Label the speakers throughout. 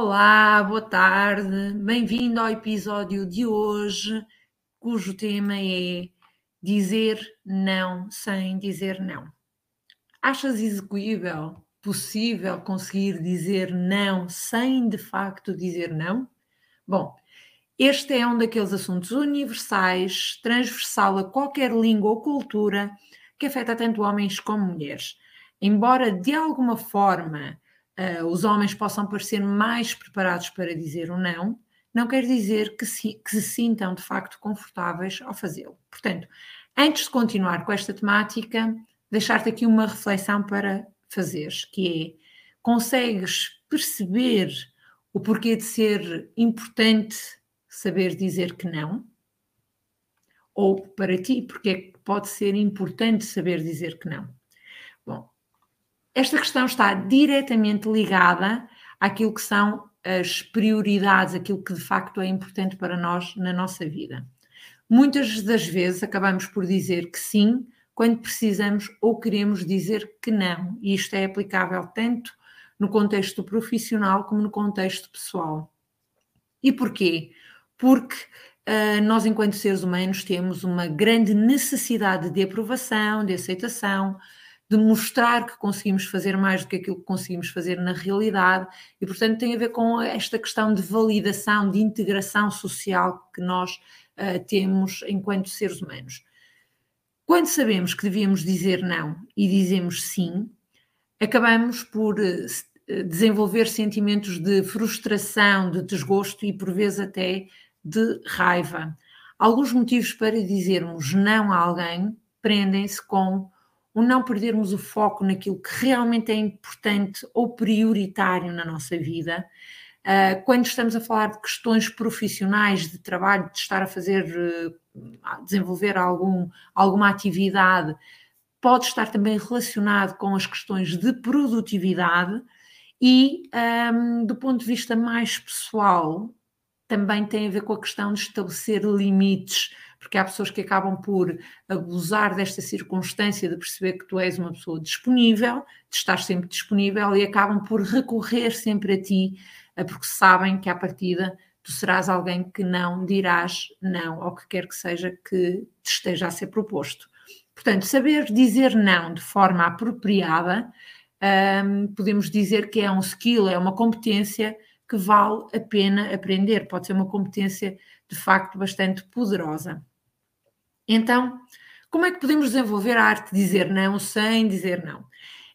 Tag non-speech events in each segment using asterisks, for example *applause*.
Speaker 1: Olá, boa tarde, bem-vindo ao episódio de hoje, cujo tema é dizer não sem dizer não. Achas execuível, possível conseguir dizer não sem de facto dizer não? Bom, este é um daqueles assuntos universais, transversal a qualquer língua ou cultura, que afeta tanto homens como mulheres. Embora de alguma forma uh, os homens possam parecer mais preparados para dizer o um não, não quer dizer que se, que se sintam de facto confortáveis ao fazê-lo. Portanto, antes de continuar com esta temática, deixar-te aqui uma reflexão para fazeres, que é, consegues perceber o porquê de ser importante saber dizer que não? Ou para ti, porque é que pode ser importante saber dizer que não? Esta questão está diretamente ligada àquilo que são as prioridades, aquilo que de facto é importante para nós na nossa vida. Muitas das vezes acabamos por dizer que sim quando precisamos ou queremos dizer que não, e isto é aplicável tanto no contexto profissional como no contexto pessoal. E porquê? Porque uh, nós, enquanto seres humanos, temos uma grande necessidade de aprovação, de aceitação, de mostrar que conseguimos fazer mais do que aquilo que conseguimos fazer na realidade, e portanto tem a ver com esta questão de validação, de integração social que nós uh, temos enquanto seres humanos. Quando sabemos que devíamos dizer não e dizemos sim, acabamos por uh, desenvolver sentimentos de frustração, de desgosto e por vezes até de raiva. Alguns motivos para dizermos não a alguém prendem-se com o não perdermos o foco naquilo que realmente é importante ou prioritário na nossa vida. Uh, quando estamos a falar de questões profissionais, de trabalho, de estar a fazer, uh, desenvolver algum, alguma atividade, pode estar também relacionado com as questões de produtividade e, do ponto de vista mais pessoal, também tem a ver com a questão de estabelecer limites porque há pessoas que acabam por abusar desta circunstância de perceber que tu és uma pessoa disponível, de estar sempre disponível e acabam por recorrer sempre a ti, eh, porque sabem que à partida tu serás alguém que não dirás não ao que quer que seja que te esteja a ser proposto. Portanto, saber dizer não de forma apropriada, um, podemos dizer que é um skill, é uma competência que vale a pena aprender, pode ser uma competência de facto bastante poderosa. Então, como é que podemos desenvolver a arte de dizer não sem dizer não?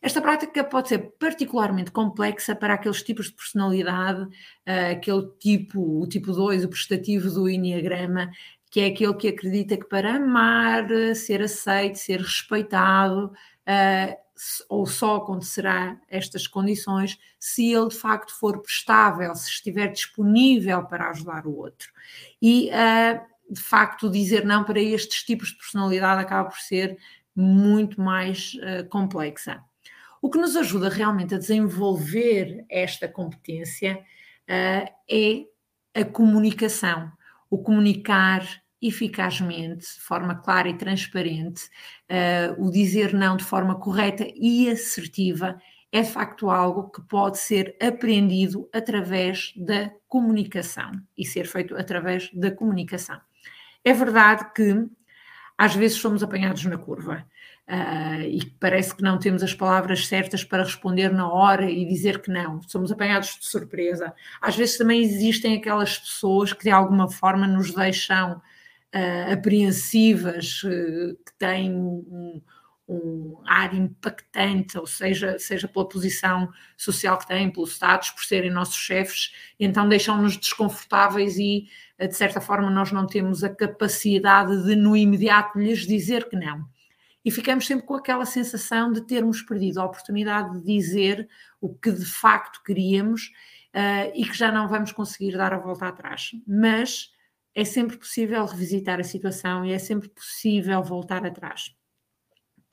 Speaker 1: Esta prática pode ser particularmente complexa para aqueles tipos de personalidade, uh, aquele tipo, o tipo 2, o prestativo do Enneagrama, que é aquele que acredita que para amar, ser aceito, ser respeitado, uh, ou só acontecerá estas condições se ele de facto for prestável, se estiver disponível para ajudar o outro. E uh, de facto, dizer não para estes tipos de personalidade acaba por ser muito mais uh, complexa. O que nos ajuda realmente a desenvolver esta competência uh, é a comunicação, o comunicar eficazmente, de forma clara e transparente, uh, o dizer não de forma correta e assertiva é de facto algo que pode ser aprendido através da comunicação e ser feito através da comunicação. É verdade que às vezes somos apanhados na curva uh, e parece que não temos as palavras certas para responder na hora e dizer que não, somos apanhados de surpresa. Às vezes também existem aquelas pessoas que de alguma forma nos deixam uh, apreensivas, uh, que têm um, um ar impactante, ou seja, seja pela posição social que têm, pelo status, por serem nossos chefes, então deixam-nos desconfortáveis e, eh, de certa forma, nós não temos a capacidade de, no imediato, lhes dizer que não. E ficamos sempre com aquela sensação de termos perdido a oportunidade de dizer o que de facto queríamos uh, e que já não vamos conseguir dar a volta atrás. Mas é sempre possível revisitar a situação e é sempre possível voltar atrás.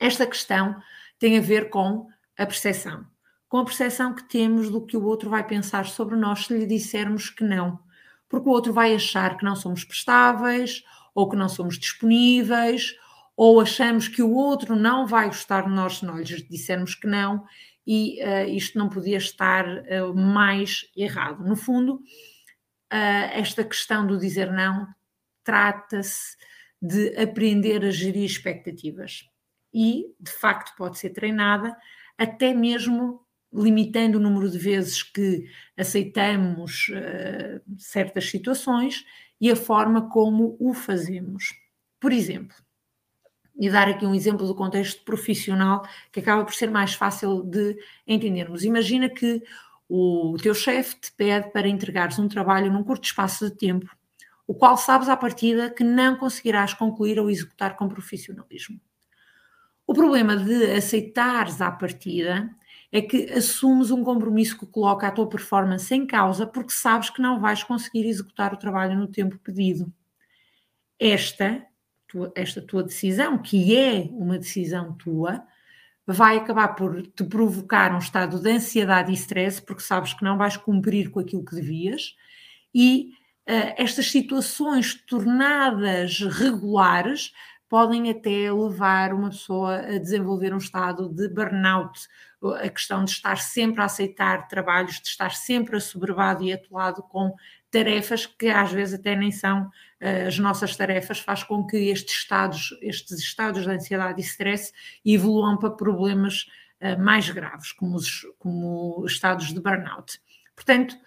Speaker 1: Esta questão tem a ver com a percepção, com a percepção que temos do que o outro vai pensar sobre nós se lhe dissermos que não. Porque o outro vai achar que não somos prestáveis, ou que não somos disponíveis, ou achamos que o outro não vai gostar de nós se nós lhes dissermos que não, e uh, isto não podia estar uh, mais errado. No fundo, uh, esta questão do dizer não trata-se de aprender a gerir expectativas e, de facto, pode ser treinada, até mesmo limitando o número de vezes que aceitamos certas situações e a forma como o fazemos. Por exemplo, e dar aqui um exemplo do contexto profissional que acaba por ser mais fácil de entendermos. Imagina que o teu chefe te pede para entregares um trabalho num curto espaço de tempo, o qual sabes à partida que não conseguirás concluir ou executar com profissionalismo. O problema de aceitares à partida é que assumes um compromisso que coloca a tua performance em causa porque sabes que não vais conseguir executar o trabalho no tempo pedido. Esta tua, esta tua decisão, que é uma decisão tua, vai acabar por te provocar um estado de ansiedade e stress, porque sabes que não vais cumprir com aquilo que devias, e uh, estas situações tornadas regulares podem até levar uma pessoa a desenvolver um estado de burnout, a questão de estar sempre a aceitar trabalhos, de estar sempre assoberbado e atolado com tarefas que às vezes até nem são uh, as nossas tarefas, faz com que estes estados, estes estados de ansiedade e stress evoluam para problemas uh, mais graves, como os, como estados de burnout. Portanto,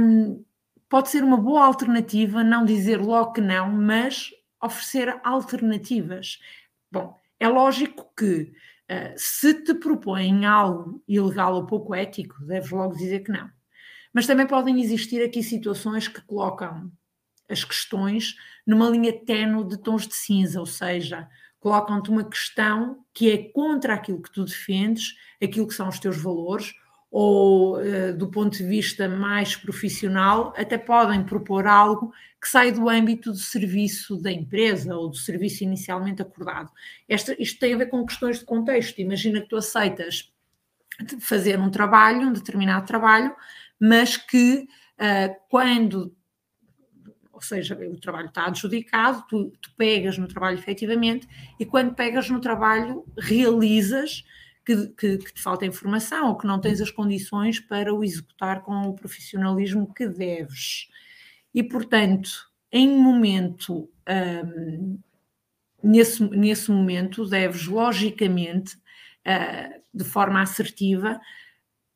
Speaker 1: um, pode ser uma boa alternativa não dizer logo que não, mas oferecer alternativas. Bom, é lógico que uh, se te propõem algo ilegal ou pouco ético, deves logo dizer que não. Mas também podem existir aqui situações que colocam as questões numa linha tenue de tons de cinza, ou seja, colocam-te uma questão que é contra aquilo que tu defendes, aquilo que são os teus valores, ou uh, do ponto de vista mais profissional, até podem propor algo que sai do âmbito do serviço da empresa ou do serviço inicialmente acordado. Esta, isto tem a ver com questões de contexto. Imagina que tu aceitas fazer um trabalho, um determinado trabalho, mas que uh, quando, ou seja, o trabalho está adjudicado, tu, tu pegas no trabalho efetivamente, e quando pegas no trabalho, realizas que, que, que, te falta informação ou que não tens as condições para o executar com o profissionalismo que deves. E, portanto, em momento, um, nesse, nesse momento, deves logicamente, uh, de forma assertiva,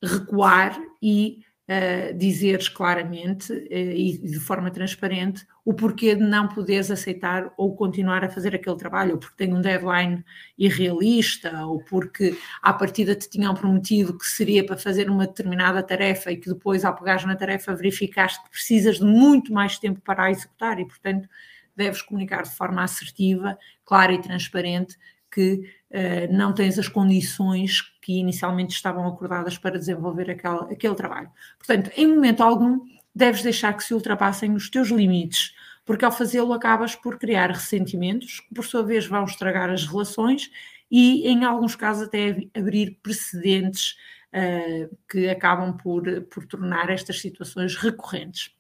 Speaker 1: recuar e uh, dizeres claramente uh, e de forma transparente o porquê de não poderes aceitar ou continuar a fazer aquele trabalho, ou porque tem um deadline irrealista, ou porque à partida te tinham prometido que seria para fazer uma determinada tarefa e que depois, ao pegares na tarefa, verificaste que precisas de muito mais tempo para a executar e, portanto, deves comunicar de forma assertiva, clara e transparente que uh, não tens as condições que inicialmente estavam acordadas para desenvolver aquele, aquele trabalho. Portanto, em momento algum, deves deixar que se ultrapassem os teus limites, porque ao fazê-lo acabas por criar ressentimentos, que por sua vez vão estragar as relações e, em alguns casos, até abrir precedentes uh, que acabam por, por tornar estas situações recorrentes.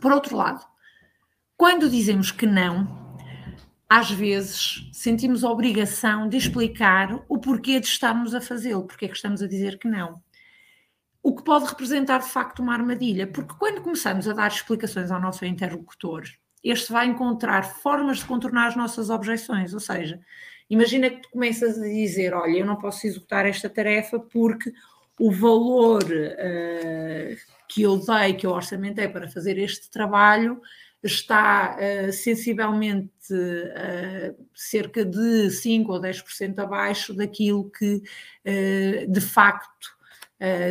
Speaker 1: Por outro lado, quando dizemos que não, às vezes sentimos a obrigação de explicar o porquê de estarmos a fazê-lo, porque é que estamos a dizer que não. O que pode representar de facto uma armadilha, porque quando começamos a dar explicações ao nosso interlocutor, este vai encontrar formas de contornar as nossas objeções, ou seja, imagina que tu começas a dizer, olha, eu não posso executar esta tarefa porque o valor uh, que eu dei, que eu orçamentei para fazer este trabalho, está uh, sensivelmente uh, cerca de 5 ou 10% abaixo daquilo que uh, de facto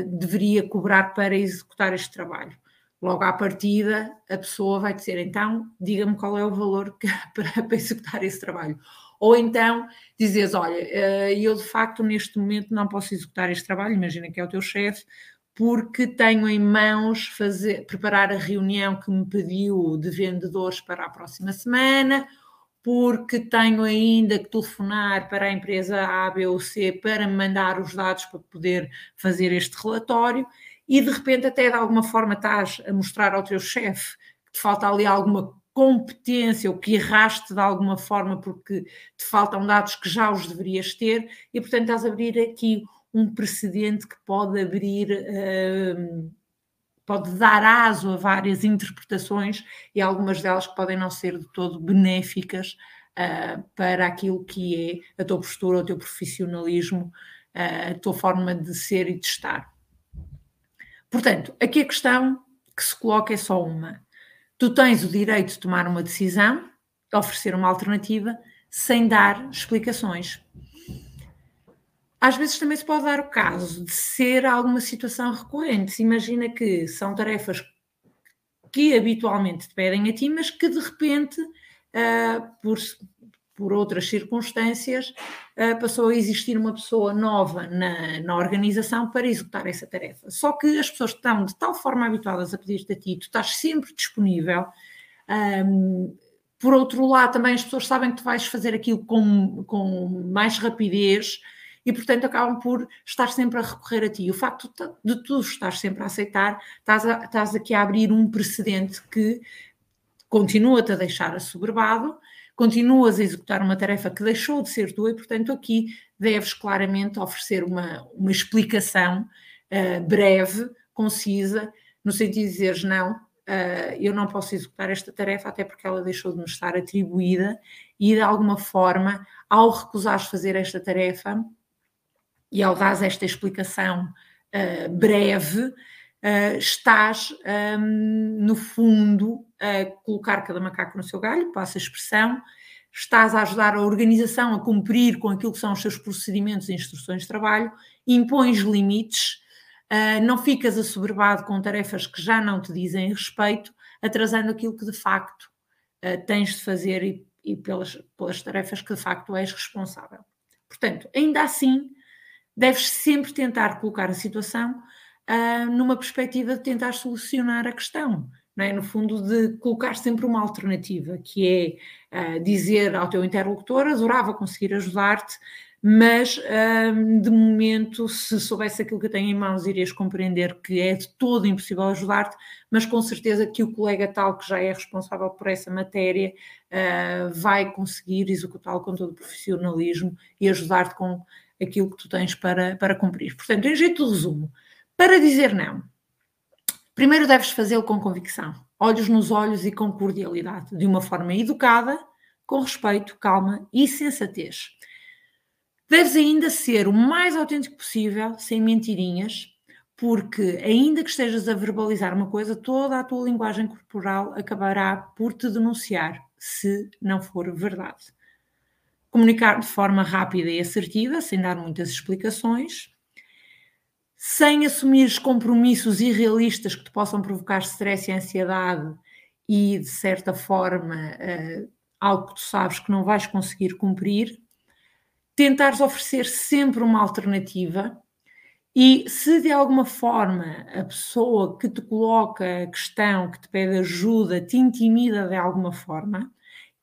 Speaker 1: deveria cobrar para executar este trabalho. Logo à partida, a pessoa vai dizer: então, diga-me qual é o valor que, *laughs* para, para executar esse trabalho. Ou então dizes: olha, eu de facto neste momento não posso executar este trabalho, imagina que é o teu chefe, porque tenho em mãos fazer, preparar a reunião que me pediu de vendedores para a próxima semana, porque tenho ainda que telefonar para a empresa A, B ou C para me mandar os dados para poder fazer este relatório, e de repente até de alguma forma estás a mostrar ao teu chefe que te falta ali alguma competência ou que erraste de alguma forma porque te faltam dados que já os deverias ter e, portanto, estás a abrir aqui um precedente que pode abrir, uh, pode dar aso a várias interpretações e algumas delas que podem não ser de todo benéficas uh, para aquilo que é a tua postura, o teu profissionalismo, uh, a tua forma de ser e de estar. Portanto, aqui a questão que se coloca é só uma. Tu tens o direito de tomar uma decisão, oferecer uma alternativa, sem dar explicações. Às vezes também se pode dar o caso de ser alguma situação recorrente. Se imagina que são tarefas que habitualmente te pedem a ti, mas que de repente, uh, por por outras circunstâncias, uh, passou a existir uma pessoa nova na, na, organização para executar essa tarefa. Só que as pessoas estão de tal forma habituadas a pedir-te a ti, tu estás sempre disponível. Um, por outro lado, também as pessoas sabem que tu vais fazer aquilo com, com mais rapidez e, portanto, acabam por estar sempre a recorrer a ti. O facto de tu estar sempre a aceitar, estás, a, estás aqui a abrir um precedente que continua-te a deixar assoberbado continuas a executar uma tarefa que deixou de ser tua e, portanto, aqui deves claramente oferecer uma, uma explicação uh, breve, concisa, no sentido de dizeres não, uh, eu não posso executar esta tarefa até porque ela deixou de me estar atribuída e, de alguma forma, ao recusares fazer esta tarefa e ao dares esta explicação uh, breve, Uh, estás, um, no fundo, a colocar cada macaco no seu galho, passa a expressão, estás a ajudar a organização a cumprir com aquilo que são os seus procedimentos e instruções de trabalho, impões limites, uh, não ficas assoberbado com tarefas que já não te dizem respeito, atrasando aquilo que de facto tens de fazer e, e pelas, pelas tarefas que de facto és responsável. Portanto, ainda assim, deves sempre tentar colocar a situação uh, numa perspectiva de tentar solucionar a questão. É? No fundo, de colocar sempre uma alternativa, que é uh, dizer ao teu interlocutor: adorava conseguir ajudar-te, mas uh, de momento, se soubesse aquilo que eu tenho em mãos, irias compreender que é de todo impossível ajudar-te, mas com certeza que o colega tal que já é responsável por essa matéria uh, vai conseguir executá-lo com todo o profissionalismo e ajudar-te com aquilo que tu tens para, para cumprir. Portanto, em jeito de resumo, para dizer não, primeiro deves fazê-lo com convicção, olhos nos olhos e com cordialidade, de uma forma educada, com respeito, calma e sensatez. Deves ainda ser o mais autêntico possível, sem mentirinhas, porque ainda que estejas a verbalizar uma coisa, toda a tua linguagem corporal acabará por te denunciar, se não for verdade. Comunicar de forma rápida e assertiva, sem dar muitas explicações, sem assumir compromissos irrealistas que te possam provocar stress e ansiedade e, de certa forma, uh, algo que tu sabes que não vais conseguir cumprir, tentares oferecer sempre uma alternativa e se de alguma forma a pessoa que te coloca a questão, que te pede ajuda, te intimida de alguma forma,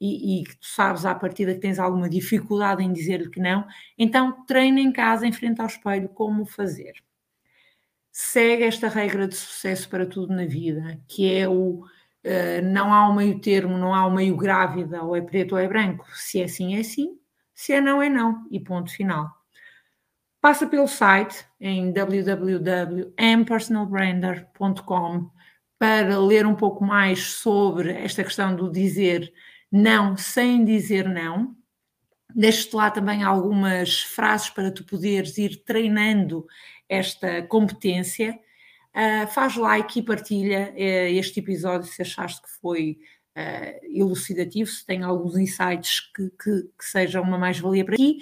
Speaker 1: e, e que tu sabes à partida que tens alguma dificuldade em dizer-lhe que não, então treina em casa, em frente ao espelho, como fazer segue esta regra de sucesso para tudo na vida, que é o uh, não há um meio termo, não há um meio grávida, ou é preto ou é branco. Se é sim, é sim. Se é não, é não. E ponto final. Passa pelo site em www.mpersonalbrander.com para ler um pouco mais sobre esta questão do dizer não sem dizer não. Deixo-te lá também algumas frases para tu poderes ir treinando esta competência. Uh, faz like e partilha uh, este episódio se achaste que foi uh, elucidativo, se tem alguns insights que, que, que sejam uma mais-valia para ti.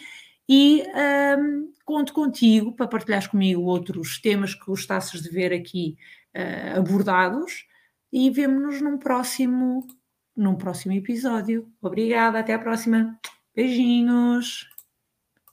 Speaker 1: E um, conto contigo para partilhares comigo outros temas que gostasses de ver aqui uh, abordados e vemo-nos num próximo, num próximo episódio. Obrigada, até à próxima. Beijinhos!